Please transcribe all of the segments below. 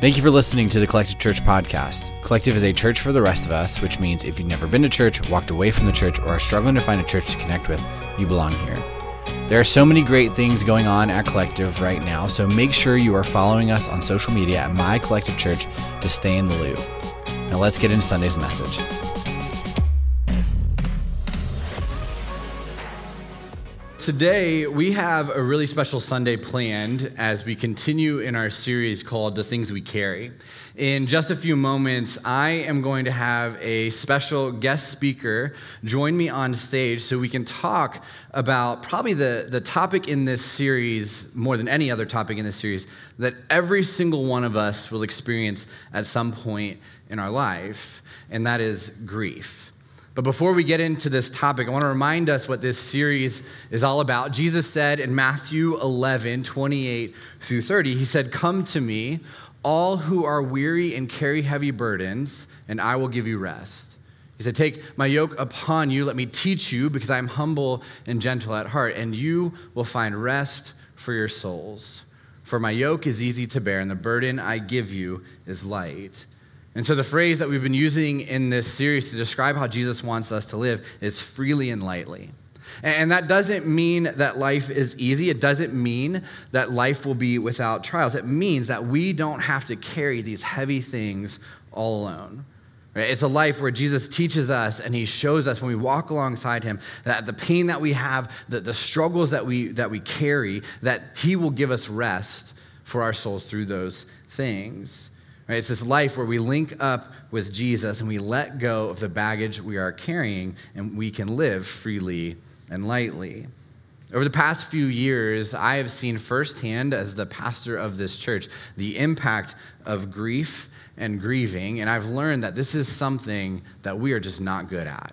Thank you for listening to the Collective Church podcast. Collective is a church for the rest of us, which means if you've never been to church, walked away from the church, or are struggling to find a church to connect with, you belong here. There are so many great things going on at Collective right now, so make sure you are following us on social media at My Collective Church to stay in the loop. Now let's get into Sunday's message. Today, we have a really special Sunday planned as we continue in our series called The Things We Carry. In just a few moments, I am going to have a special guest speaker join me on stage so we can talk about probably the, the topic in this series, more than any other topic in this series, that every single one of us will experience at some point in our life, and that is grief. But before we get into this topic, I want to remind us what this series is all about. Jesus said in Matthew 11, 28 through 30, He said, Come to me, all who are weary and carry heavy burdens, and I will give you rest. He said, Take my yoke upon you, let me teach you, because I am humble and gentle at heart, and you will find rest for your souls. For my yoke is easy to bear, and the burden I give you is light. And so, the phrase that we've been using in this series to describe how Jesus wants us to live is freely and lightly. And that doesn't mean that life is easy. It doesn't mean that life will be without trials. It means that we don't have to carry these heavy things all alone. It's a life where Jesus teaches us and he shows us when we walk alongside him that the pain that we have, the, the struggles that we, that we carry, that he will give us rest for our souls through those things. Right? It's this life where we link up with Jesus and we let go of the baggage we are carrying and we can live freely and lightly. Over the past few years, I have seen firsthand, as the pastor of this church, the impact of grief and grieving, and I've learned that this is something that we are just not good at.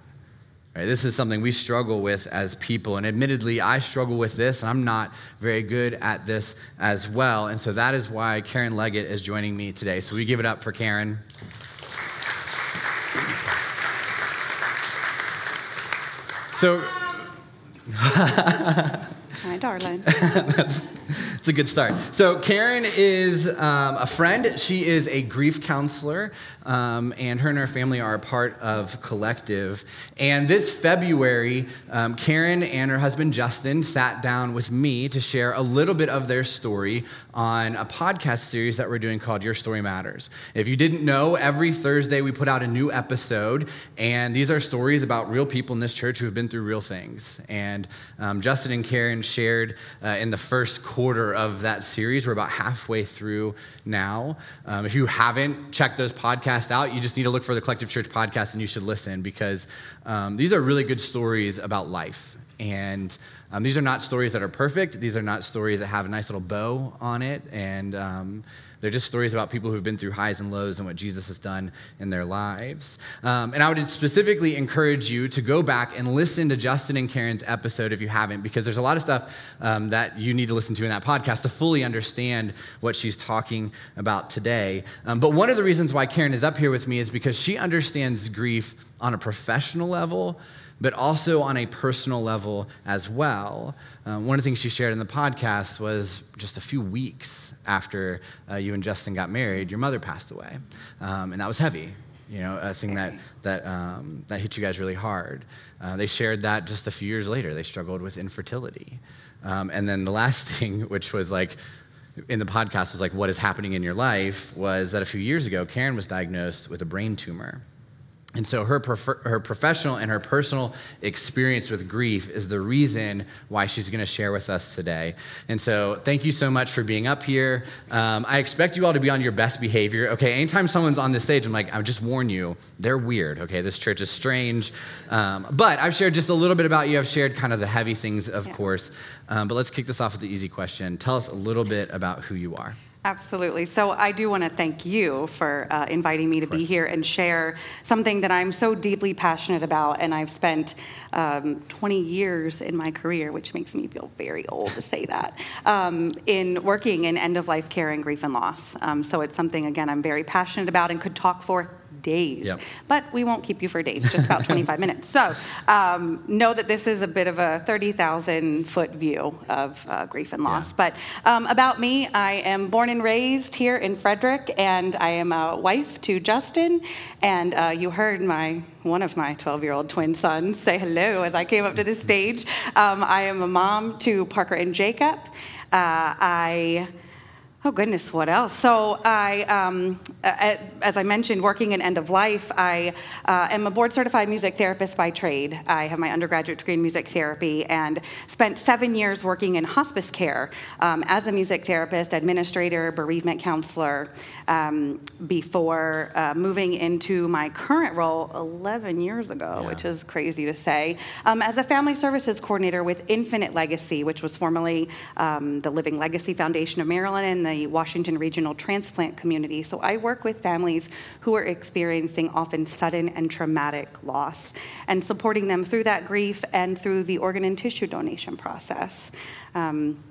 Right, this is something we struggle with as people. And admittedly, I struggle with this, and I'm not very good at this as well. And so that is why Karen Leggett is joining me today. So we give it up for Karen. So. Hi, darling. it's a good start. So, Karen is um, a friend. She is a grief counselor um, and her and her family are a part of Collective. And this February, um, Karen and her husband Justin sat down with me to share a little bit of their story on a podcast series that we're doing called Your Story Matters. If you didn't know, every Thursday we put out a new episode, and these are stories about real people in this church who have been through real things. And um, Justin and Karen shared uh, in the first quarter of that series. We're about halfway through now. Um, if you haven't checked those podcasts, podcast out, you just need to look for the Collective Church podcast and you should listen because um, these are really good stories about life. And um, these are not stories that are perfect. These are not stories that have a nice little bow on it. And um, they're just stories about people who've been through highs and lows and what Jesus has done in their lives. Um, and I would specifically encourage you to go back and listen to Justin and Karen's episode if you haven't, because there's a lot of stuff um, that you need to listen to in that podcast to fully understand what she's talking about today. Um, but one of the reasons why Karen is up here with me is because she understands grief on a professional level but also on a personal level as well. Um, one of the things she shared in the podcast was just a few weeks after uh, you and Justin got married, your mother passed away. Um, and that was heavy, you know, a thing that, that, um, that hit you guys really hard. Uh, they shared that just a few years later. They struggled with infertility. Um, and then the last thing, which was like, in the podcast was like, what is happening in your life, was that a few years ago, Karen was diagnosed with a brain tumor. And so her, her professional and her personal experience with grief is the reason why she's going to share with us today. And so thank you so much for being up here. Um, I expect you all to be on your best behavior. Okay, anytime someone's on this stage, I'm like, I just warn you, they're weird. Okay, this church is strange. Um, but I've shared just a little bit about you. I've shared kind of the heavy things, of yeah. course. Um, but let's kick this off with the easy question. Tell us a little bit about who you are. Absolutely. So I do want to thank you for uh, inviting me to be here and share something that I'm so deeply passionate about. And I've spent um, 20 years in my career, which makes me feel very old to say that, um, in working in end of life care and grief and loss. Um, so it's something, again, I'm very passionate about and could talk for days. Yep. But we won't keep you for days, just about 25 minutes. So um, know that this is a bit of a 30,000 foot view of uh, grief and loss. Yeah. But um, about me, I am born and raised here in Frederick, and I am a wife to Justin. And uh, you heard my one of my 12 year old twin sons say hello as I came up to the stage. Um, I am a mom to Parker and Jacob. Uh, I Oh goodness, what else? So I, um, as I mentioned, working in end of life, I uh, am a board certified music therapist by trade. I have my undergraduate degree in music therapy and spent seven years working in hospice care um, as a music therapist, administrator, bereavement counselor, um, before uh, moving into my current role 11 years ago, Yeah. which is crazy to say, um, as a family services coordinator with Infinite Legacy, which was formerly um, the Living Legacy Foundation of Maryland and the Washington Regional Transplant Community. So I work with families who are experiencing often sudden and traumatic loss and supporting them through that grief and through the organ and tissue donation process. Um,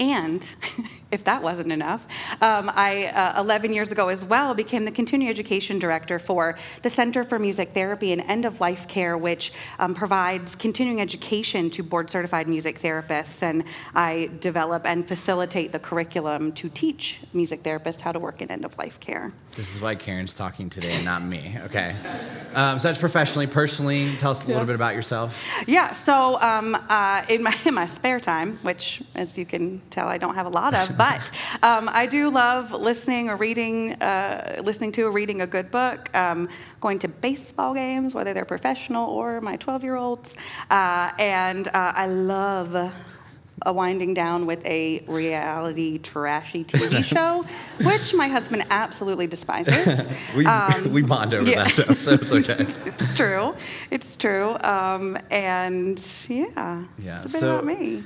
and if that wasn't enough, um, I, uh, 11 years ago as well, became the continuing education director for the Center for Music Therapy and End of Life Care, which um, provides continuing education to board certified music therapists. And I develop and facilitate the curriculum to teach music therapists how to work in end of life care. This is why Karen's talking today and not me. Okay. Um, so that's professionally, personally. Tell us a little bit about yourself. Yeah, so um, uh, in, my, in my spare time, which as you can tell, I don't have a lot of, but um, I do love listening or reading, uh, listening to or reading a good book, um, going to baseball games, whether they're professional or my 12 year olds. Uh, and uh, I love a winding down with a reality trashy TV show, which my husband absolutely despises. We, Um, we bond over yeah. that, though, so it's okay. It's true. It's true. Um, and yeah, Yeah, it's a bit so- about me.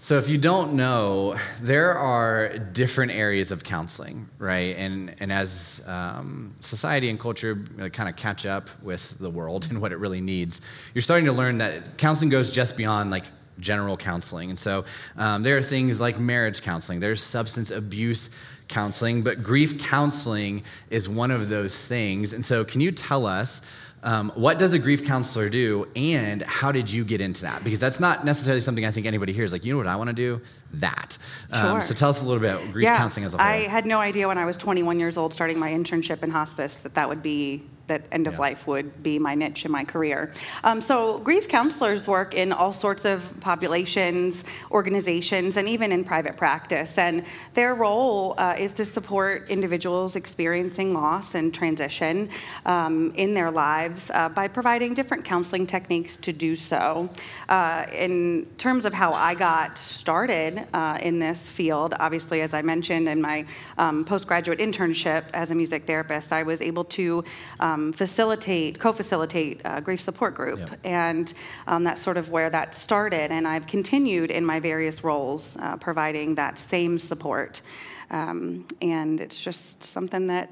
So, if you don't know, there are different areas of counseling, right? And, and as um, society and culture kind of catch up with the world and what it really needs, you're starting to learn that counseling goes just beyond like general counseling. And so, um, there are things like marriage counseling, there's substance abuse counseling, but grief counseling is one of those things. And so, can you tell us? Um, what does a grief counselor do, and how did you get into that? Because that's not necessarily something I think anybody here is like, you know what I want to do? That. Um, Sure. so tell us a little bit about grief counseling as a whole. I had no idea when I was 21 years old, starting my internship in hospice, that that would be that end of Yeah. life would be my niche in my career. Um, so grief counselors work in all sorts of populations, organizations, and even in private practice. And their role uh, is to support individuals experiencing loss and transition um, in their lives uh, by providing different counseling techniques to do so. Uh, in terms of how I got started uh, in this field, obviously, as I mentioned in my um, postgraduate internship as a music therapist, I was able to um, facilitate, co facilitate a grief support group. Yep. And um, that's sort of where that started. And I've continued in my various roles uh, providing that same support. Um, and it's just something that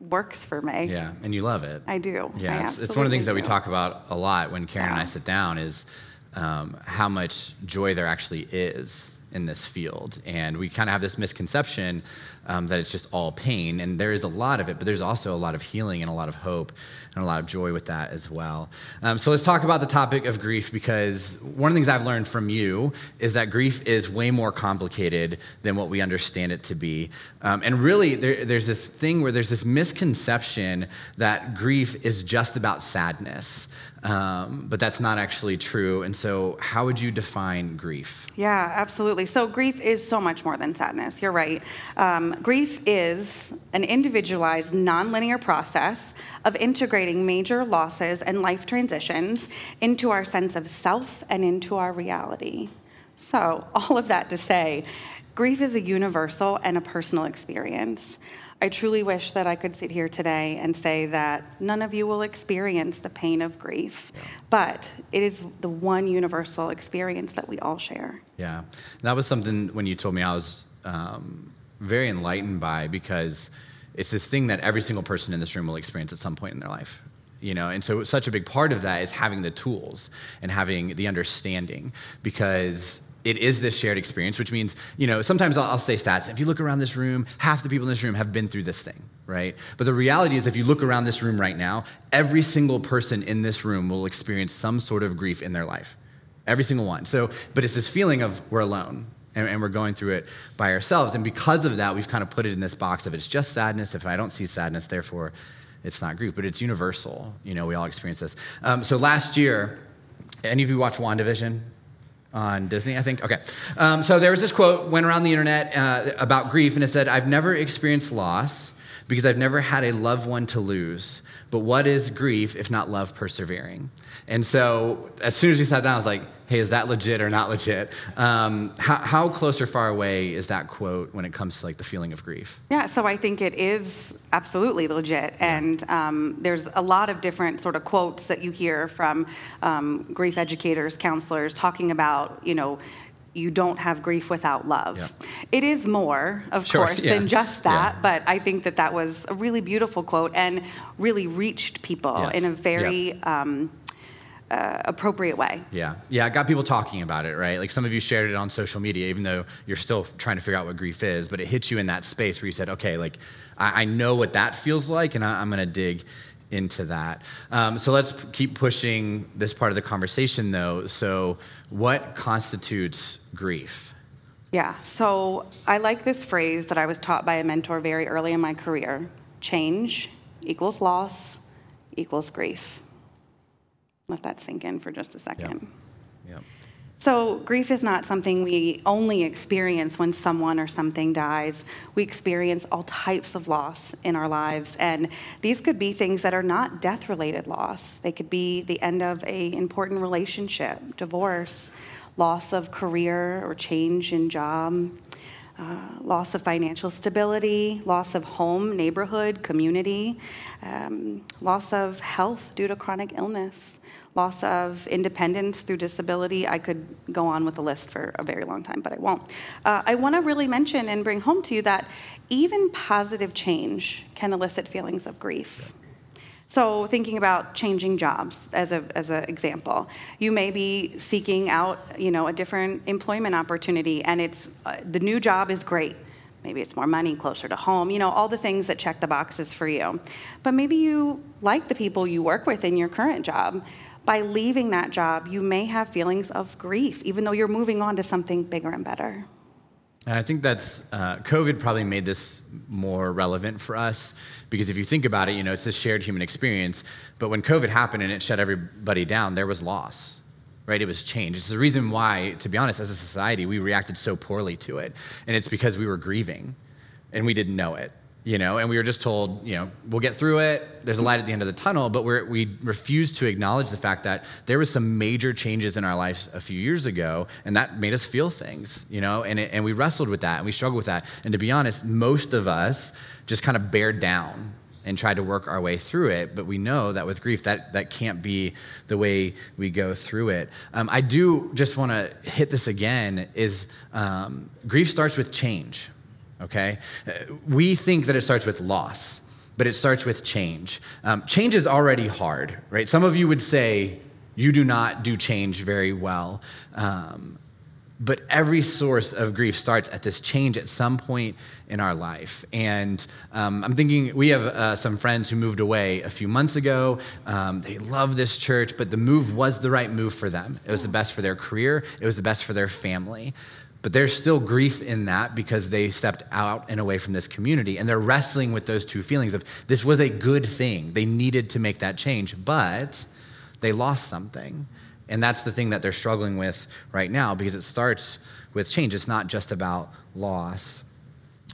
works for me. yeah, and you love it. I do. Yeah, I it's, it's one of the things that we talk about a lot when Karen and I sit down is um, how much joy there actually is in this field. And we kind of have this misconception um, that it's just all pain, and there is a lot of it, but there's also a lot of healing and a lot of hope and a lot of joy with that as well. Um, so let's talk about the topic of grief because one of the things I've learned from you is that grief is way more complicated than what we understand it to be. Um, and really, there, there's this thing where there's this misconception that grief is just about sadness, um, but that's not actually true. And so, how would you define grief? Yeah, absolutely. So, grief is so much more than sadness. You're right. Um, grief is an individualized, nonlinear process of integrating major losses and life transitions into our sense of self and into our reality. So, all of that to say, grief is a universal and a personal experience. I truly wish that I could sit here today and say that none of you will experience the pain of grief, but it is the one universal experience that we all share. Yeah, that was something when you told me I was um, very enlightened by because it's this thing that every single person in this room will experience at some point in their life. You know, and so such a big part of that is having the tools and having the understanding because it is this shared experience, which means, you know, sometimes I'll, I'll, say stats. If you look around this room, half the people in this room have been through this thing, right? But the reality is, if you look around this room right now, every single person in this room will experience some sort of grief in their life. Every single one. So, but it's this feeling of we're alone and, and we're going through it by ourselves. And because of that, we've kind of put it in this box of it's just sadness. If I don't see sadness, therefore it's not grief, but it's universal. You know, we all experience this. Um, so last year, any of you watch WandaVision? On Disney, I think. Okay. Um, so there was this quote went around the internet uh, about grief, and it said, "I've never experienced loss because I've never had a loved one to lose. But what is grief if not love persevering?" And so as soon as we sat down, I was like, "Hey, is that legit or not legit?" Um, how, how close or far away is that quote when it comes to like the feeling of grief? Yeah. So I think it is absolutely legit, and um, there's a lot of different sort of quotes that you hear from um, grief educators, counselors, talking about you know you don't have grief without love. Yeah. It is more, of sure, course, yeah. than just that, yeah. but I think that that was a really beautiful quote and really reached people yes. in a very yep. um, uh, appropriate way. Yeah, yeah, I got people talking about it, right? Like some of you shared it on social media, even though you're still trying to figure out what grief is, but it hits you in that space where you said, okay, like I, I know what that feels like, and I, I'm going to dig into that. Um, so let's keep pushing this part of the conversation, though. So, what constitutes grief? Yeah, so I like this phrase that I was taught by a mentor very early in my career change equals loss equals grief. Let that sink in for just a second. Yep. So, grief is not something we only experience when someone or something dies. We experience all types of loss in our lives, and these could be things that are not death related loss. They could be the end of an important relationship, divorce, loss of career or change in job, uh, loss of financial stability, loss of home, neighborhood, community, um, loss of health due to chronic illness loss of independence through disability. I could go on with the list for a very long time, but I won't. Uh, I want to really mention and bring home to you that even positive change can elicit feelings of grief. So, thinking about changing jobs as a as an example, you may be seeking out, you know, a different employment opportunity, and it's uh, the new job is great. Maybe it's more money, closer to home, you know, all the things that check the boxes for you. But maybe you like the people you work with in your current job by leaving that job, you may have feelings of grief, even though you're moving on to something bigger and better. And I think that's uh, COVID probably made this more relevant for us because if you think about it, you know, it's a shared human experience. But when COVID happened and it shut everybody down, there was loss, right? It was change. It's the reason why, to be honest, as a society, we reacted so poorly to it. And it's because we were grieving and we didn't know it you know, and we were just told, you know, we'll get through it. There's a light at the end of the tunnel, but we we refused to acknowledge the fact that there was some major changes in our lives a few years ago, and that made us feel things, you know, and, it, and we wrestled with that and we struggled with that. And to be honest, most of us just kind of bared down and tried to work our way through it. But we know that with grief, that, that can't be the way we go through it. Um, I do just want to hit this again is um, grief starts with change okay? Uh, we think that it starts with loss, but it starts with change. Um, change is already hard, right? Some of you would say you do not do change very well. Um, but every source of grief starts at this change at some point in our life. And um, I'm thinking we have uh, some friends who moved away a few months ago. Um, they love this church, but the move was the right move for them. It was the best for their career, it was the best for their family. But there's still grief in that because they stepped out and away from this community. And they're wrestling with those two feelings of this was a good thing. They needed to make that change, but they lost something. And that's the thing that they're struggling with right now because it starts with change. It's not just about loss.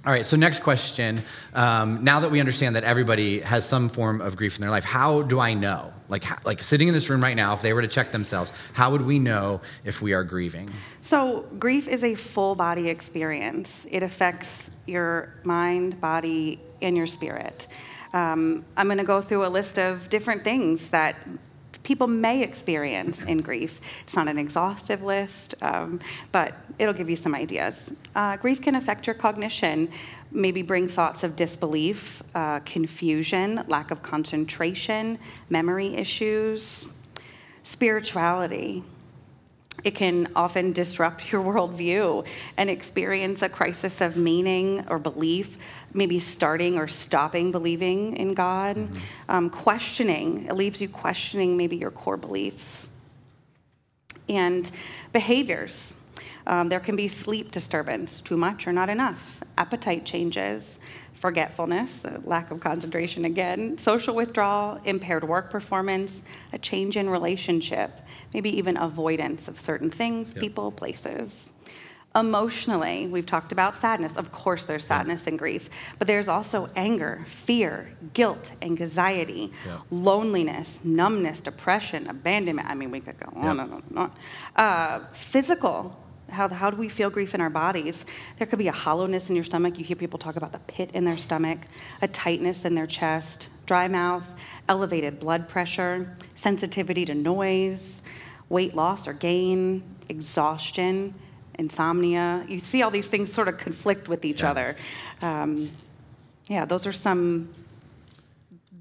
All right, so next question. Um, now that we understand that everybody has some form of grief in their life, how do I know? Like, like sitting in this room right now, if they were to check themselves, how would we know if we are grieving? So, grief is a full body experience, it affects your mind, body, and your spirit. Um, I'm going to go through a list of different things that people may experience in grief. It's not an exhaustive list, um, but it'll give you some ideas. Uh, grief can affect your cognition, maybe bring thoughts of disbelief, uh, confusion, lack of concentration, memory issues, spirituality. It can often disrupt your worldview and experience a crisis of meaning or belief, maybe starting or stopping believing in God. Mm-hmm. Um, questioning, it leaves you questioning maybe your core beliefs. And behaviors. Um, there can be sleep disturbance, too much or not enough, appetite changes, forgetfulness, lack of concentration again, social withdrawal, impaired work performance, a change in relationship, maybe even avoidance of certain things, yep. people, places. Emotionally, we've talked about sadness. Of course, there's sadness and grief, but there's also anger, fear, guilt, anxiety, loneliness, numbness, depression, abandonment. I mean, we could go on and on and on. Uh, physical, how, how do we feel grief in our bodies? There could be a hollowness in your stomach. You hear people talk about the pit in their stomach, a tightness in their chest, dry mouth, elevated blood pressure, sensitivity to noise, weight loss or gain, exhaustion, insomnia. You see all these things sort of conflict with each yeah. other. Um, yeah, those are some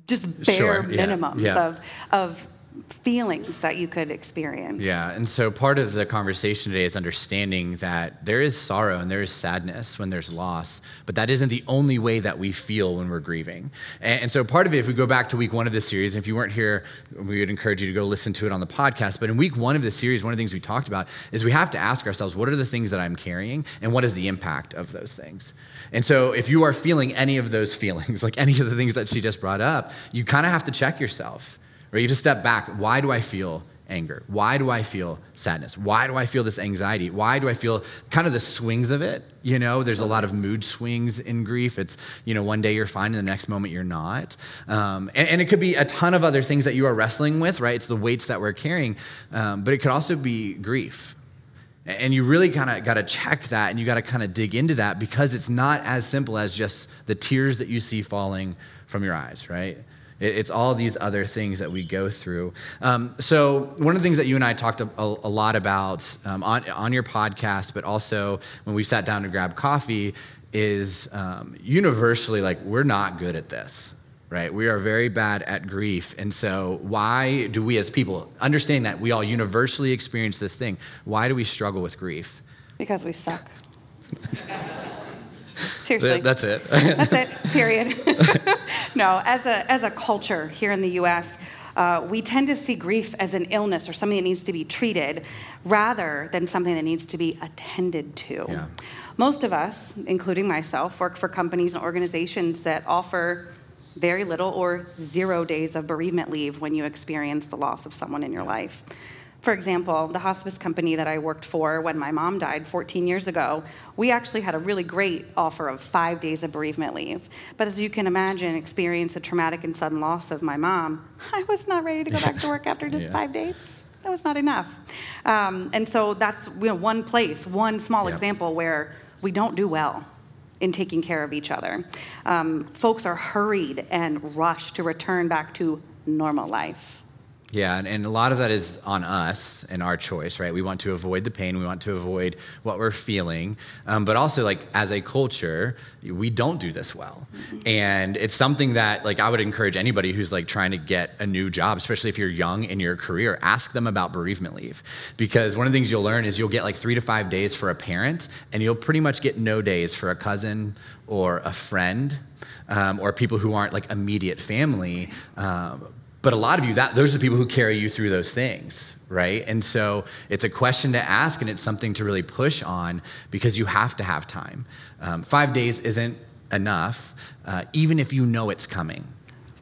just bare sure. minimums yeah. Yeah. of of feelings that you could experience. Yeah, and so part of the conversation today is understanding that there is sorrow and there is sadness when there's loss, but that isn't the only way that we feel when we're grieving. And, and so part of it, if we go back to week one of this series, if you weren't here, we would encourage you to go listen to it on the podcast. But in week one of this series, one of the things we talked about is we have to ask ourselves, what are the things that I'm carrying, and what is the impact of those things? And so if you are feeling any of those feelings, like any of the things that she just brought up, you kind of have to check yourself Right? You have to step back. Why do I feel anger? Why do I feel sadness? Why do I feel this anxiety? Why do I feel kind of the swings of it? You know, there's a lot of mood swings in grief. It's, you know, one day you're fine and the next moment you're not. Um, and, and, it could be a ton of other things that you are wrestling with, right? It's the weights that we're carrying. Um, but it could also be grief. And you really kind of got to check that and you got to kind of dig into that because it's not as simple as just the tears that you see falling from your eyes, right? It's all these other things that we go through. Um, so, one of the things that you and I talked a, a lot about um, on, on your podcast, but also when we sat down to grab coffee, is um, universally like, we're not good at this, right? We are very bad at grief. And so, why do we as people, understand that we all universally experience this thing, why do we struggle with grief? Because we suck. Seriously. That's it. That's it, period. no, as a, as a culture here in the US, uh, we tend to see grief as an illness or something that needs to be treated rather than something that needs to be attended to. Yeah. Most of us, including myself, work for companies and organizations that offer very little or zero days of bereavement leave when you experience the loss of someone in your life. For example, the hospice company that I worked for when my mom died 14 years ago, we actually had a really great offer of five days of bereavement leave. But as you can imagine, experience the traumatic and sudden loss of my mom, I was not ready to go back to work after just yeah. five days. That was not enough. Um, and so that's you know, one place, one small example where we don't do well in taking care of each other. Um, folks are hurried and rushed to return back to normal life. Yeah, and, and, a lot of that is on us and our choice, right? We want to avoid the pain, we want to avoid what we're feeling. Um, but also, like, as a culture, we don't do this well. And it's something that, like, I would encourage anybody who's, like, trying to get a new job, especially if you're young in your career, ask them about bereavement leave. Because one of the things you'll learn is you'll get, like, three to five days for a parent, and you'll pretty much get no days for a cousin or a friend. Um, or people who aren't like immediate family. Um, but a lot of you, that, those are the people who carry you through those things, right? And so it's a question to ask and it's something to really push on because you have to have time. Um, five days isn't enough, uh, even if you know it's coming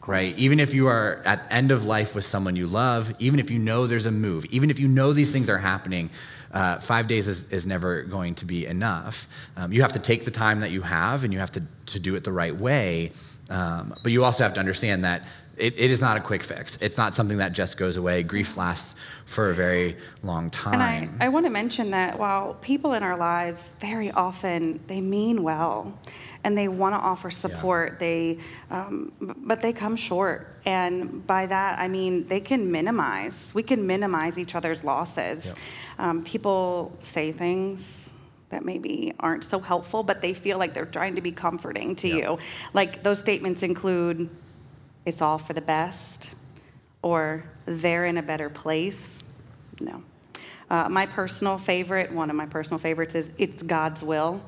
right? Even if you are at end of life with someone you love, even if you know there's a move, even if you know these things are happening, uh, five days is, is never going to be enough. Um, you have to take the time that you have and you have to, to do it the right way. Um, but you also have to understand that it, it is not a quick fix. It's not something that just goes away. Grief lasts for a very long time. And I, I want to mention that while people in our lives very often they mean well and they want to offer support, yeah. they um, but they come short. And by that I mean they can minimize. We can minimize each other's losses. Yeah. Um, people say things that maybe aren't so helpful, but they feel like they're trying to be comforting to yeah. you. Like those statements include it's all for the best or they're in a better place. No. Uh, my personal favorite, one of my personal favorites, is It's God's Will.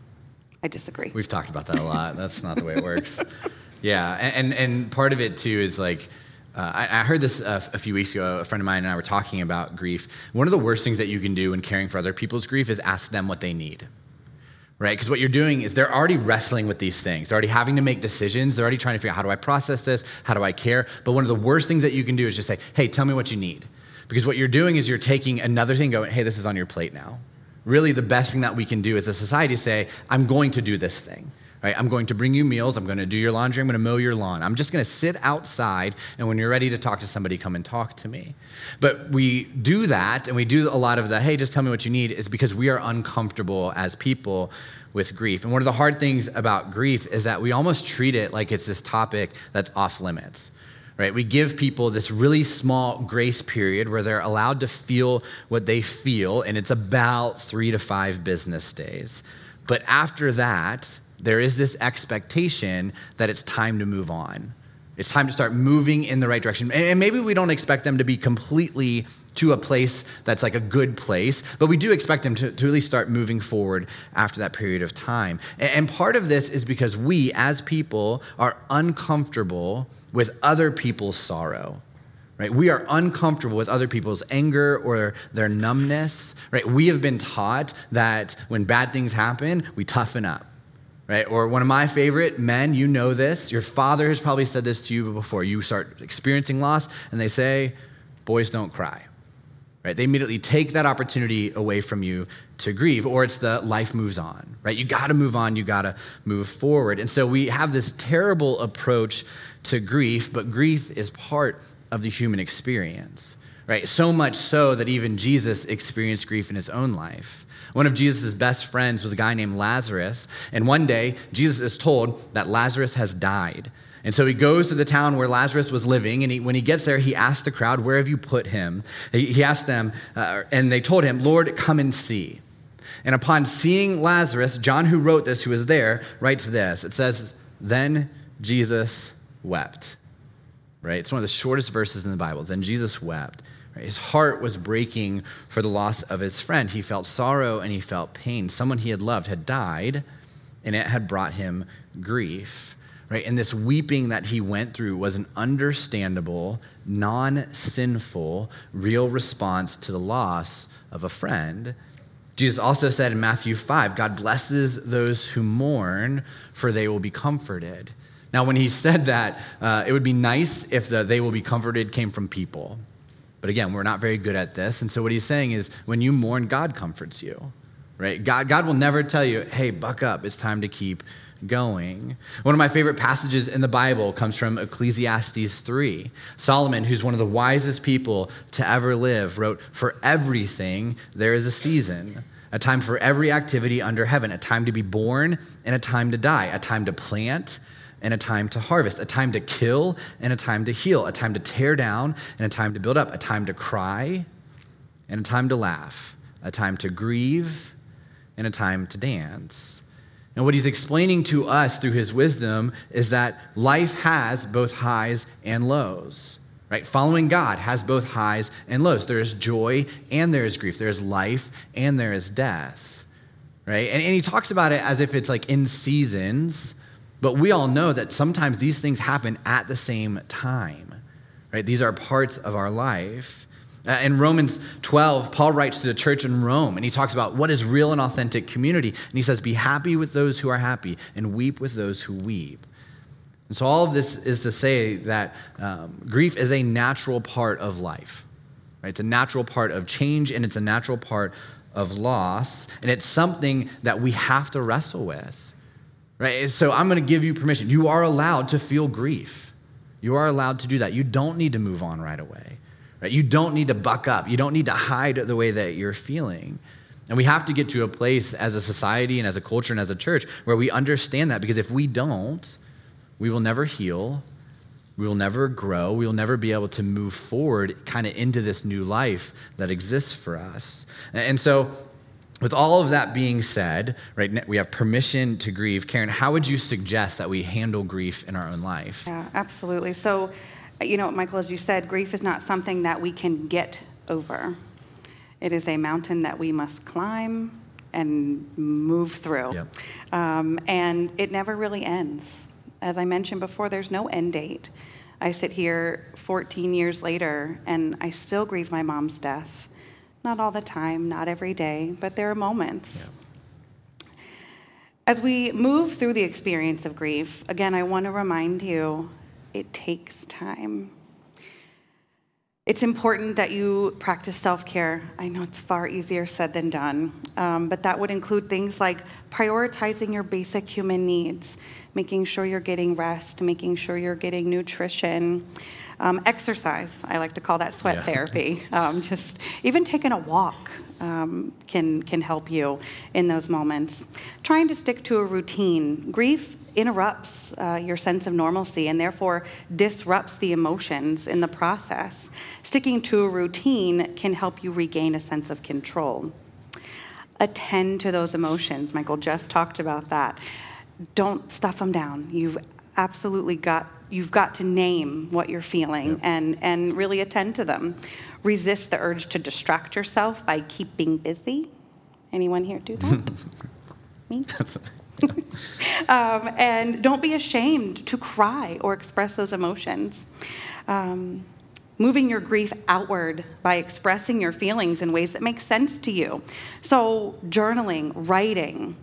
I disagree. We've talked about that a lot. That's not the way it works. yeah, and, and, and part of it too is like, uh, I, I, heard this uh, a few weeks ago. A friend of mine and I were talking about grief. One of the worst things that you can do when caring for other people's grief is ask them what they need right? Because what you're doing is they're already wrestling with these things. They're already having to make decisions. They're already trying to figure out how do I process this? How do I care? But one of the worst things that you can do is just say, hey, tell me what you need. Because what you're doing is you're taking another thing, going, hey, this is on your plate now. Really, the best thing that we can do as a society is say, I'm going to do this thing. Right? I'm going to bring you meals. I'm going to do your laundry. I'm going to mow your lawn. I'm just going to sit outside, and when you're ready to talk to somebody, come and talk to me. But we do that, and we do a lot of the, hey, just tell me what you need, is because we are uncomfortable as people with grief. And one of the hard things about grief is that we almost treat it like it's this topic that's off limits. Right? We give people this really small grace period where they're allowed to feel what they feel, and it's about three to five business days. But after that, there is this expectation that it's time to move on. It's time to start moving in the right direction. And maybe we don't expect them to be completely to a place that's like a good place, but we do expect them to, to least start moving forward after that period of time. And part of this is because we, as people, are uncomfortable with other people's sorrow. Right? We are uncomfortable with other people's anger or their numbness. Right? We have been taught that when bad things happen, we toughen up right? Or one of my favorite men, you know this. Your father has probably said this to you before. You start experiencing loss, and they say, boys don't cry, right? They immediately take that opportunity away from you to grieve, or it's the life moves on, right? You got to move on, you got to move forward. And so we have this terrible approach to grief, but grief is part of the human experience, right? So much so that even Jesus experienced grief in his own life. One of Jesus' best friends was a guy named Lazarus. And one day, Jesus is told that Lazarus has died. And so he goes to the town where Lazarus was living, and he, when he gets there, he asks the crowd, Where have you put him? He, he asked them, uh, and they told him, Lord, come and see. And upon seeing Lazarus, John, who wrote this, who was there, writes this. It says, Then Jesus wept. Right? It's one of the shortest verses in the Bible. Then Jesus wept. His heart was breaking for the loss of his friend. He felt sorrow and he felt pain. Someone he had loved had died, and it had brought him grief. Right? And this weeping that he went through was an understandable, non sinful, real response to the loss of a friend. Jesus also said in Matthew 5 God blesses those who mourn, for they will be comforted. Now, when he said that, uh, it would be nice if the they will be comforted came from people. But again, we're not very good at this. And so what he's saying is when you mourn, God comforts you, right? God, God will never tell you, hey, buck up, it's time to keep going. One of my favorite passages in the Bible comes from Ecclesiastes 3. Solomon, who's one of the wisest people to ever live, wrote, For everything there is a season, a time for every activity under heaven, a time to be born and a time to die, a time to plant and a time to harvest, a time to kill and a time to heal, a time to tear down and a time to build up, a time to cry and a time to laugh, a time to grieve and a time to dance. And what he's explaining to us through his wisdom is that life has both highs and lows. Right? Following God has both highs and lows. There is joy and there is grief. There is life and there is death. Right? And, and he talks about it as if it's like in seasons but we all know that sometimes these things happen at the same time, right? These are parts of our life. Uh, in Romans 12, Paul writes to the church in Rome, and he talks about what is real and authentic community. And he says, Be happy with those who are happy, and weep with those who weep. And so, all of this is to say that um, grief is a natural part of life. Right? It's a natural part of change, and it's a natural part of loss. And it's something that we have to wrestle with. Right? So I'm going to give you permission. You are allowed to feel grief. You are allowed to do that. You don't need to move on right away. Right? You don't need to buck up. You don't need to hide the way that you're feeling. And we have to get to a place as a society and as a culture and as a church where we understand that because if we don't, we will never heal. We will never grow. We will never be able to move forward kind of into this new life that exists for us. And so with all of that being said, right, we have permission to grieve. Karen, how would you suggest that we handle grief in our own life? Yeah, absolutely. So, you know, Michael, as you said, grief is not something that we can get over. It is a mountain that we must climb and move through. Yep. Um, and it never really ends. As I mentioned before, there's no end date. I sit here 14 years later and I still grieve my mom's death. Not all the time, not every day, but there are moments. As we move through the experience of grief, again, I want to remind you it takes time. It's important that you practice self care. I know it's far easier said than done, um, but that would include things like prioritizing your basic human needs, making sure you're getting rest, making sure you're getting nutrition. Um, exercise, I like to call that sweat Yeah. therapy. Um, just even taking a walk um, can, can help you in those moments. Trying to stick to a routine. Grief interrupts uh, your sense of normalcy and therefore disrupts the emotions in the process. Sticking to a routine can help you regain a sense of control. Attend to those emotions. Michael just talked about that. Don't stuff them down. You've absolutely got you've got to name what you're feeling and and really attend to them. Resist the urge to distract yourself by keeping busy. Anyone here do that? Me? um, and don't be ashamed to cry or express those emotions. Um, moving your grief outward by expressing your feelings in ways that make sense to you. So, journaling, writing,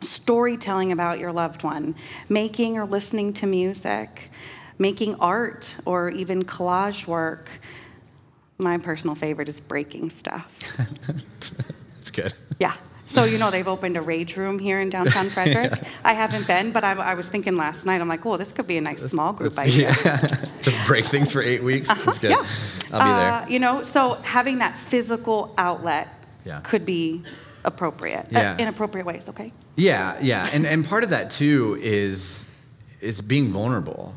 storytelling about your loved one, making or listening to music, making art, or even collage work. My personal favorite is breaking stuff. It's good. Yeah. So, you know, they've opened a rage room here in downtown Frederick. I haven't been, but I, I was thinking last night, I'm like, oh, this could be a nice small group idea. Yeah. Just break things for eight weeks. That's good. yeah. I'll be there. Uh, you know, so having that physical outlet Yeah. could be appropriate Yeah. uh, in appropriate ways, okay? Yeah, yeah, and and part of that too is is being vulnerable,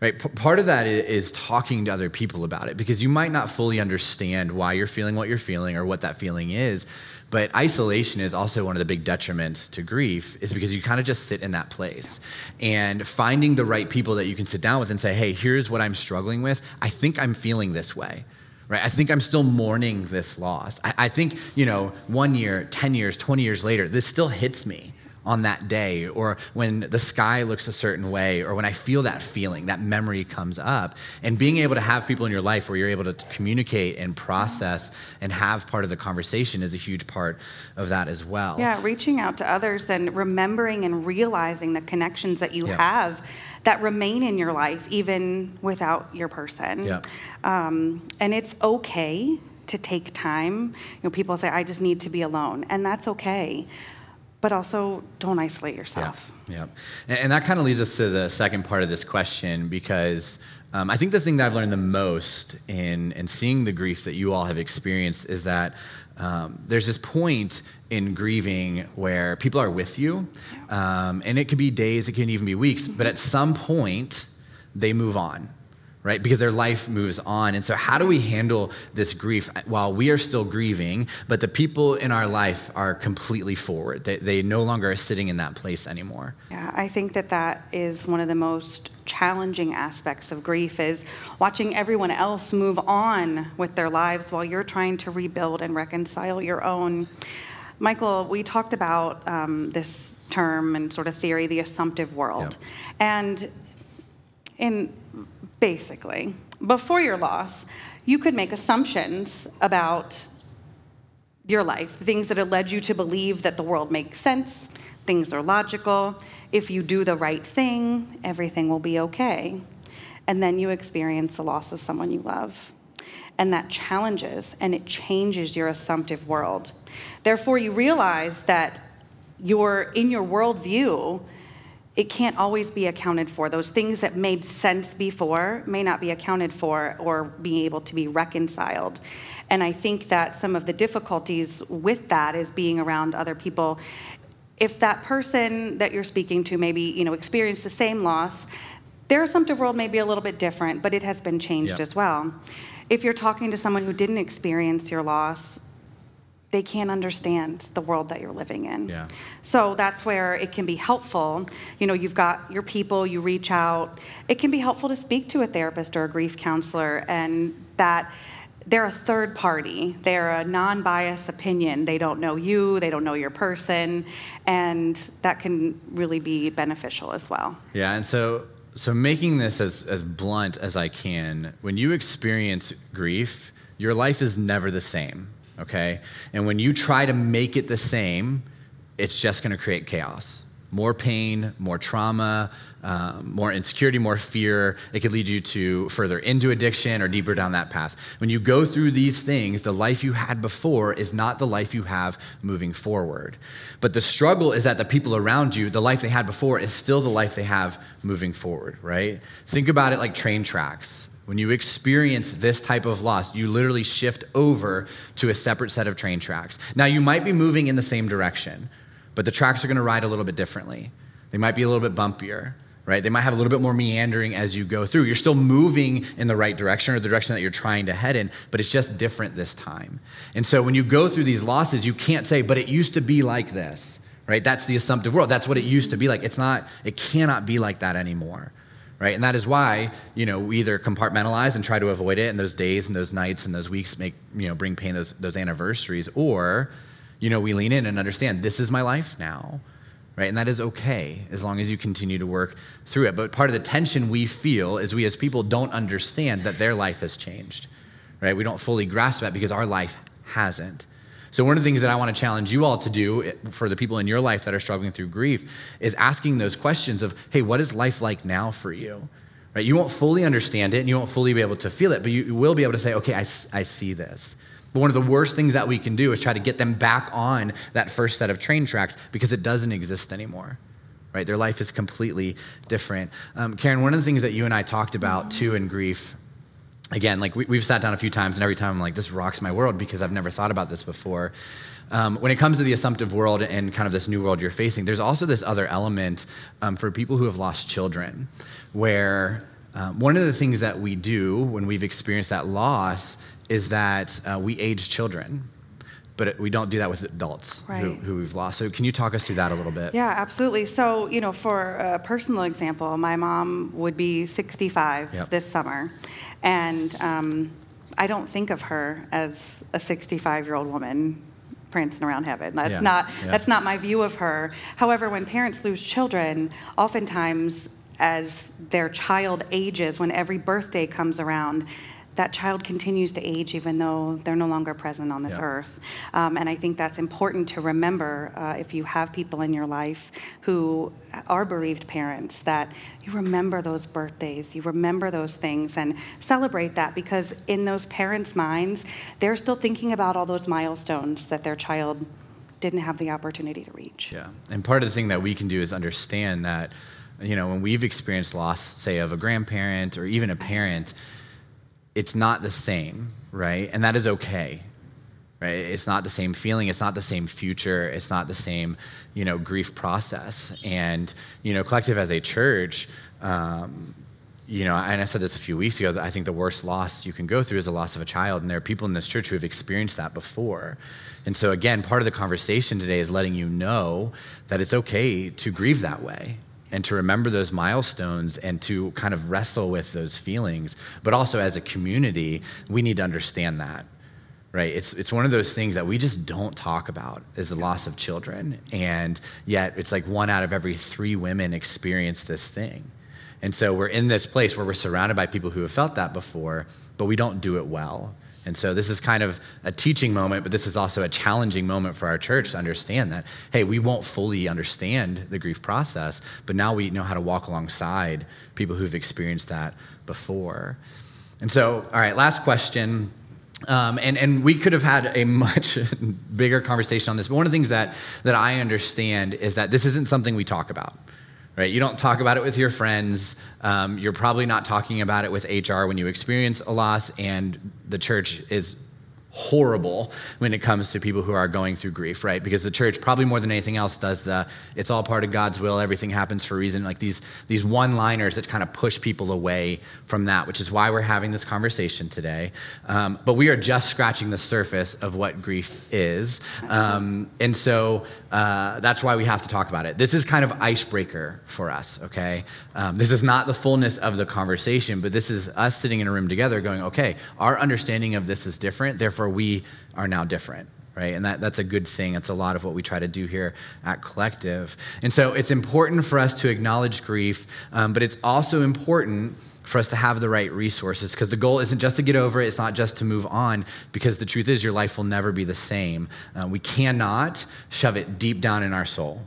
right? P- part of that is, is talking to other people about it because you might not fully understand why you're feeling what you're feeling or what that feeling is. But isolation is also one of the big detriments to grief, is because you kind of just sit in that place. And finding the right people that you can sit down with and say, hey, here's what I'm struggling with. I think I'm feeling this way right? I think I'm still mourning this loss. I, I think, you know, one year, 10 years, 20 years later, this still hits me on that day, or when the sky looks a certain way, or when I feel that feeling, that memory comes up. And being able to have people in your life where you're able to communicate and process and have part of the conversation is a huge part of that as well. Yeah, reaching out to others and remembering and realizing the connections that you Yeah. have that remain in your life even without your person. Yeah. Um, and it's okay to take time. You know, people say, I just need to be alone, and that's okay. But also, don't isolate yourself. Yeah, yeah. And, and that kind of leads us to the second part of this question because um, I think the thing that I've learned the most in, in seeing the grief that you all have experienced is that um, there's this point in grieving where people are with you, um, and it could be days, it can even be weeks, but at some point, they move on right? Because their life moves on. And so, how do we handle this grief while we are still grieving, but the people in our life are completely forward? They, they no longer are sitting in that place anymore. Yeah, I think that that is one of the most challenging aspects of grief is watching everyone else move on with their lives while you're trying to rebuild and reconcile your own. Michael, we talked about um, this term and sort of theory, the assumptive world. And in basically, before your loss, you could make assumptions about your life, things that have led you to believe that the world makes sense, things are logical. If you do the right thing, everything will be okay. And then you experience the loss of someone you love. And that challenges and it changes your assumptive world. Therefore, you realize that your in your worldview, it can't always be accounted for. Those things that made sense before may not be accounted for or be able to be reconciled. And I think that some of the difficulties with that is being around other people. If that person that you're speaking to maybe, you know, experienced the same loss, their assumptive world may be a little bit different, but it has been changed as well. If you're talking to someone who didn't experience your loss, they can't understand the world that you're living in. Yeah. So that's where it can be helpful. You know, you've got your people, you reach out. It can be helpful to speak to a therapist or a grief counselor, and that they're a third party. They're a non biased opinion. They don't know you, they don't know your person, and that can really be beneficial as well. Yeah, and so, so making this as, as blunt as I can, when you experience grief, your life is never the same, okay? And when you try to make it the same, it's just gonna create chaos more pain, more trauma, um, more insecurity, more fear. It could lead you to further into addiction or deeper down that path. When you go through these things, the life you had before is not the life you have moving forward. But the struggle is that the people around you, the life they had before, is still the life they have moving forward, right? Think about it like train tracks. When you experience this type of loss, you literally shift over to a separate set of train tracks. Now, you might be moving in the same direction, but the tracks are going to ride a little bit differently. They might be a little bit bumpier, right? They might have a little bit more meandering as you go through. You're still moving in the right direction or the direction that you're trying to head in, but it's just different this time. And so when you go through these losses, you can't say, but it used to be like this, right? That's the assumptive world. That's what it used to be like. It's not, it cannot be like that anymore. Right? And that is why, you know, we either compartmentalize and try to avoid it, and those days and those nights and those weeks make, you know, bring pain, those, those anniversaries, or you know, we lean in and understand this is my life now, right? And that is okay as long as you continue to work through it. But part of the tension we feel is we as people don't understand that their life has changed, right? We don't fully grasp that because our life hasn't. So, one of the things that I want to challenge you all to do for the people in your life that are struggling through grief is asking those questions of, hey, what is life like now for you? Right? You won't fully understand it and you won't fully be able to feel it, but you will be able to say, okay, I, I see this. But one of the worst things that we can do is try to get them back on that first set of train tracks because it doesn't exist anymore. Right? Their life is completely different. Um, Karen, one of the things that you and I talked about too in grief, again, like we, have sat down a few times, and every time I'm like, this rocks my world because I've never thought about this before. Um, when it comes to the assumptive world and kind of this new world you're facing, there's also this other element um, for people who have lost children, where um, one of the things that we do when we've experienced that loss is that uh, we age children, but we don't do that with adults right. who, who, we've lost. So, can you talk us through that a little bit? Yeah, absolutely. So, you know, for a personal example, my mom would be 65 yep. this summer, and um, I don't think of her as a 65 year old woman prancing around heaven. That's yeah. not yeah. that's not my view of her. However, when parents lose children, oftentimes as their child ages, when every birthday comes around, that child continues to age even though they're no longer present on this yeah. earth. Um, and I think that's important to remember uh, if you have people in your life who are bereaved parents, that you remember those birthdays, you remember those things, and celebrate that because in those parents' minds, they're still thinking about all those milestones that their child didn't have the opportunity to reach. Yeah. And part of the thing that we can do is understand that, you know, when we've experienced loss, say, of a grandparent or even a parent, it's not the same, right? And that is okay. Right? It's not the same feeling, it's not the same future, it's not the same, you know, grief process. And, you know, collective as a church, um, you know, and I said this a few weeks ago, I think the worst loss you can go through is the loss of a child. And there are people in this church who have experienced that before. And so, again, part of the conversation today is letting you know that it's okay to grieve that way and to remember those milestones and to kind of wrestle with those feelings. But also as a community, we need to understand that. Right? It's, it's one of those things that we just don't talk about is the loss of children. And yet it's like one out of every three women experience this thing. And so we're in this place where we're surrounded by people who have felt that before, but we don't do it well. And so this is kind of a teaching moment, but this is also a challenging moment for our church to understand that, hey, we won't fully understand the grief process, but now we know how to walk alongside people who've experienced that before. And so, all right, last question. Um, and, and we could have had a much bigger conversation on this, but one of the things that, that I understand is that this isn't something we talk about right? You don't talk about it with your friends. Um, you're probably not talking about it with HR when you experience a loss, and the church is horrible when it comes to people who are going through grief, right? Because the church, probably more than anything else, does the it's all part of God's will, everything happens for a reason, like these, these one liners that kind of push people away from that, which is why we're having this conversation today. Um, but we are just scratching the surface of what grief is. Um, and so uh, that's why we have to talk about it. This is kind of icebreaker for us, okay? Um, this is not the fullness of the conversation, but this is us sitting in a room together going, okay, our understanding of this is different, therefore, therefore we are now different right? And that, that's a good thing. It's a lot of what we try to do here at Collective. And so it's important for us to acknowledge grief, um, but it's also important for us to have the right resources because the goal isn't just to get over it, it's not just to move on, because the truth is your life will never be the same. Uh, we cannot shove it deep down in our soul.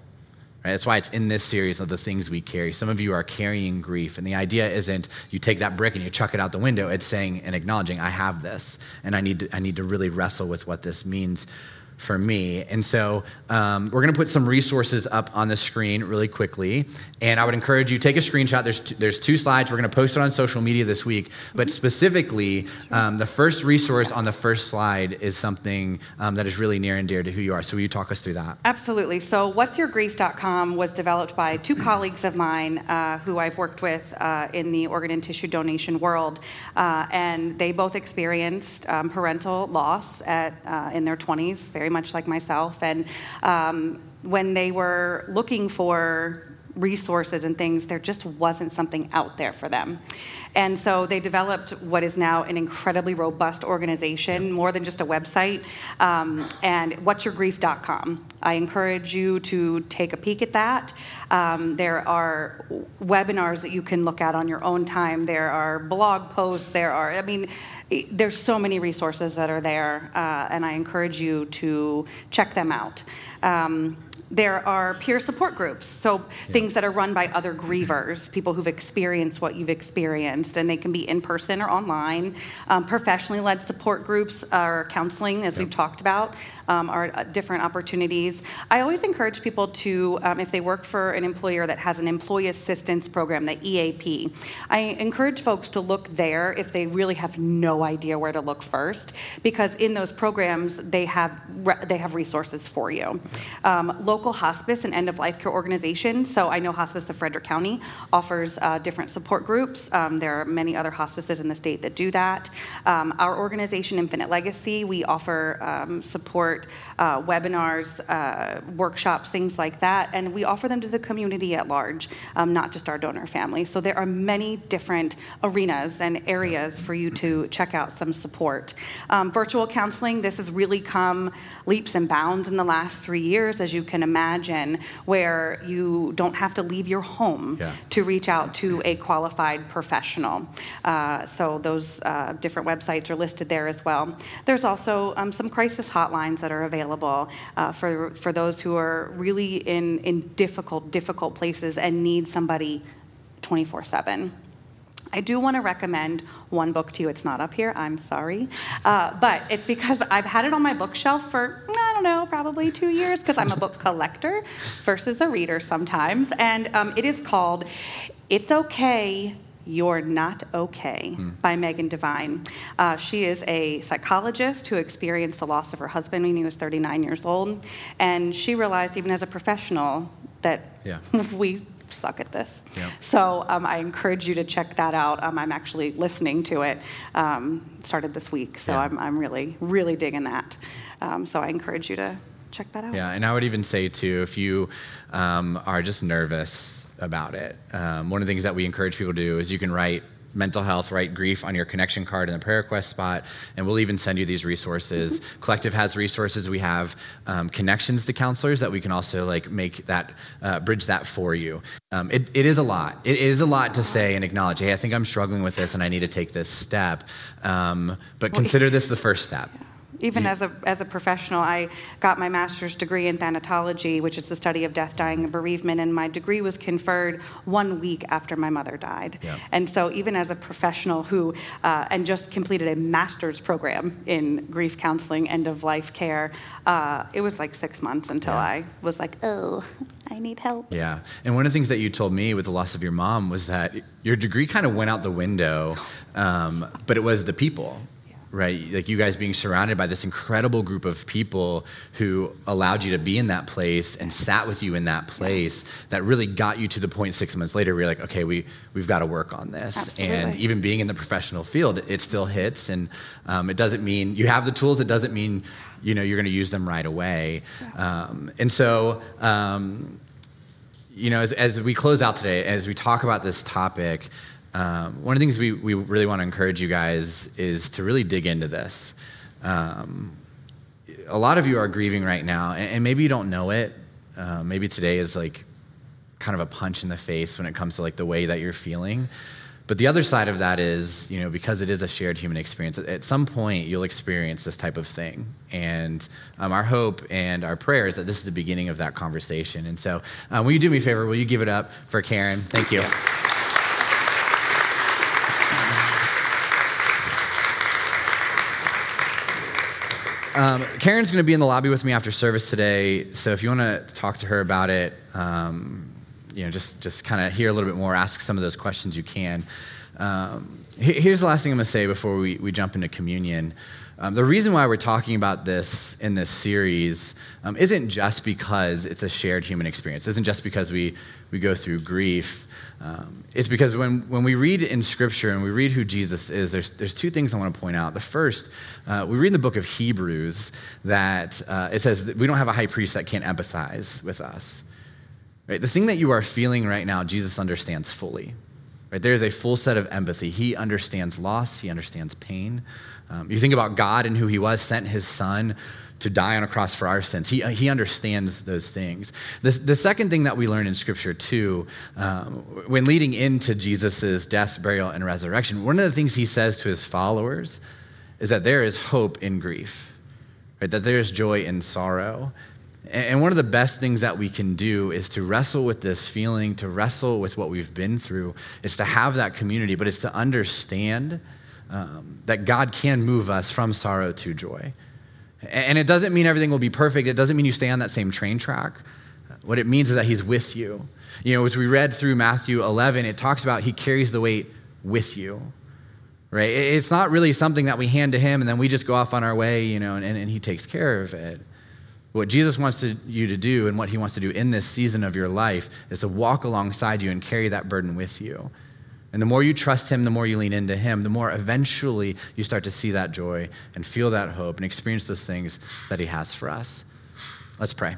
Right? That's why it's in this series of the things we carry. Some of you are carrying grief, and the idea isn't you take that brick and you chuck it out the window. It's saying and acknowledging, I have this, and I need to, I need to really wrestle with what this means for me. And so um, we're going to put some resources up on the screen really quickly. And I would encourage you take a screenshot. There's two, there's two slides. We're going to post it on social media this week. But specifically, um, the first resource on the first slide is something um, that is really near and dear to who you are. So will you talk us through that? Absolutely. So what'syourgrief.com was developed by two colleagues of mine uh, who I've worked with uh, in the organ and tissue donation world, uh, and they both experienced um, parental loss at uh, in their 20s, very much like myself. And um, when they were looking for resources and things, there just wasn't something out there for them. And so they developed what is now an incredibly robust organization, more than just a website, um, and what'syourgrief.com. I encourage you to take a peek at that. Um, there are webinars that you can look at on your own time. There are blog posts. There are, I mean, there's so many resources that are there, uh, and I encourage you to check them out. Um, there are peer support groups, so things that are run by other grievers, people who've experienced what you've experienced, and they can be in person or online. Um, professionally led support groups are counseling, as yep. we've talked about um, are uh, different opportunities. I always encourage people to, um, if they work for an employer that has an employee assistance program, the EAP, I encourage folks to look there if they really have no idea where to look first, because in those programs they have they have resources for you. Um, local hospice and end of life care organizations. So I know Hospice of Frederick County offers uh, different support groups. Um, there are many other hospices in the state that do that. Um, our organization, Infinite Legacy, we offer um, support support, uh, webinars, uh, workshops, things like that, and we offer them to the community at large, um, not just our donor family. So there are many different arenas and areas for you to check out some support. Um, virtual counseling, this has really come leaps and bounds in the last three years, as you can imagine, where you don't have to leave your home yeah. to reach out to a qualified professional. Uh, so those uh, different websites are listed there as well. There's also um, some crisis hotlines that are available uh, for, for those who are really in, in difficult, difficult places and need somebody 24 7. I do want to recommend one book to you. It's not up here, I'm sorry. Uh, but it's because I've had it on my bookshelf for, I don't know, probably two years, because I'm a book collector versus a reader sometimes. And um, it is called It's Okay. You're Not Okay hmm. by Megan Devine. Uh, she is a psychologist who experienced the loss of her husband when he was 39 years old. And she realized, even as a professional, that yeah. we suck at this. Yeah. So um, I encourage you to check that out. Um, I'm actually listening to it. Um, started this week, so yeah. I'm, I'm really, really digging that. Um, so I encourage you to check that out. Yeah, and I would even say too, if you um, are just nervous about it, um, one of the things that we encourage people to do is you can write mental health, write grief on your connection card in the prayer request spot, and we'll even send you these resources. Mm-hmm. Collective has resources. We have um, connections to counselors that we can also like make that uh, bridge that for you. Um, it, it is a lot. It is a lot to say and acknowledge. Hey, I think I'm struggling with this, and I need to take this step. Um, but consider this the first step. Even yeah. as a as a professional, I got my master's degree in thanatology, which is the study of death, dying, and bereavement. And my degree was conferred one week after my mother died. Yeah. And so, even as a professional who uh, and just completed a master's program in grief counseling, end of life care, uh, it was like six months until yeah. I was like, oh, I need help. Yeah. And one of the things that you told me with the loss of your mom was that your degree kind of went out the window, um, but it was the people right? Like you guys being surrounded by this incredible group of people who allowed you to be in that place and sat with you in that place yes. that really got you to the point six months later where you're like, okay, we, we've got to work on this. Absolutely. And even being in the professional field, it still hits. And um, it doesn't mean you have the tools, it doesn't mean you know you're going to use them right away. Um, and so, um, you know, as, as we close out today, as we talk about this topic, um, one of the things we, we really want to encourage you guys is to really dig into this. Um, a lot of you are grieving right now, and, and maybe you don't know it. Uh, maybe today is like kind of a punch in the face when it comes to like the way that you're feeling. But the other side of that is, you know, because it is a shared human experience, at some point you'll experience this type of thing. And um, our hope and our prayer is that this is the beginning of that conversation. And so, um, will you do me a favor? Will you give it up for Karen? Thank you. Um, Karen's going to be in the lobby with me after service today, so if you want to talk to her about it, um, you know, just just kind of hear a little bit more, ask some of those questions you can. Um, here's the last thing I'm going to say before we, we jump into communion. Um, the reason why we're talking about this in this series um, isn't just because it's a shared human experience. It isn't just because we, we go through grief. Um, it's because when, when we read in Scripture and we read who Jesus is, there's, there's two things I want to point out. The first, uh, we read in the book of Hebrews that uh, it says that we don't have a high priest that can't empathize with us. Right? The thing that you are feeling right now, Jesus understands fully. Right? There is a full set of empathy. He understands loss, he understands pain. Um, you think about God and who he was, sent his son to die on a cross for our sins. He, he understands those things. The, the second thing that we learn in Scripture, too, um, when leading into Jesus' death, burial, and resurrection, one of the things he says to his followers is that there is hope in grief, right? that there is joy in sorrow. And one of the best things that we can do is to wrestle with this feeling, to wrestle with what we've been through. It's to have that community, but it's to understand um, that God can move us from sorrow to joy. And it doesn't mean everything will be perfect. It doesn't mean you stay on that same train track. What it means is that He's with you. You know, as we read through Matthew 11, it talks about He carries the weight with you, right? It's not really something that we hand to Him and then we just go off on our way, you know, and, and He takes care of it. What Jesus wants to, you to do and what he wants to do in this season of your life is to walk alongside you and carry that burden with you. And the more you trust him, the more you lean into him, the more eventually you start to see that joy and feel that hope and experience those things that he has for us. Let's pray.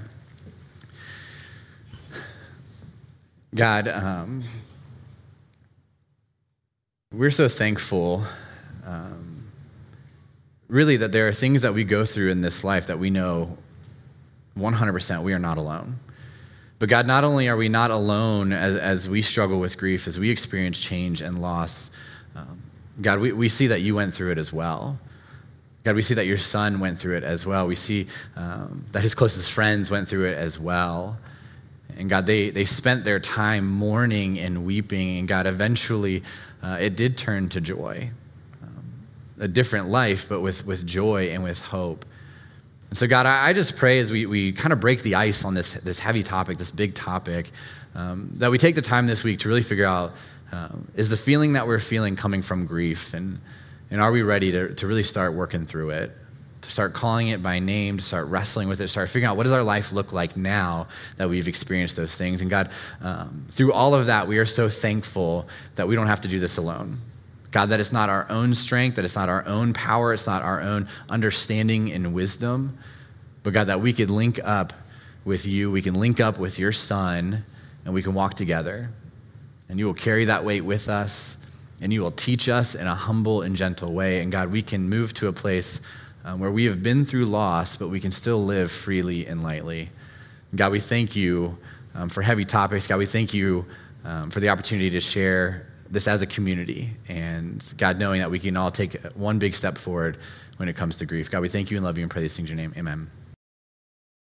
God, um, we're so thankful, um, really, that there are things that we go through in this life that we know 100% we are not alone. But God, not only are we not alone as, as we struggle with grief, as we experience change and loss, um, God, we, we see that you went through it as well. God, we see that your son went through it as well. We see um, that his closest friends went through it as well. And God, they, they spent their time mourning and weeping. And God, eventually uh, it did turn to joy. Um, a different life, but with, with joy and with hope. And so, God, I, just pray as we, we kind of break the ice on this, this heavy topic, this big topic, um, that we take the time this week to really figure out um, is the feeling that we're feeling coming from grief? And, and are we ready to, to really start working through it? To start calling it by name, to start wrestling with it, to start figuring out what does our life look like now that we've experienced those things. And God, um, through all of that, we are so thankful that we don't have to do this alone. God, that it's not our own strength, that it's not our own power, it's not our own understanding and wisdom, but God, that we could link up with you, we can link up with your Son, and we can walk together. And you will carry that weight with us, and you will teach us in a humble and gentle way. And God, we can move to a place um, where we have been through loss, but we can still live freely and lightly. And God, we thank you um, for heavy topics. God, we thank you um, for the opportunity to share this as a community. And God, knowing that we can all take one big step forward when it comes to grief. God, we thank you and love you and pray these things in your name. Amen.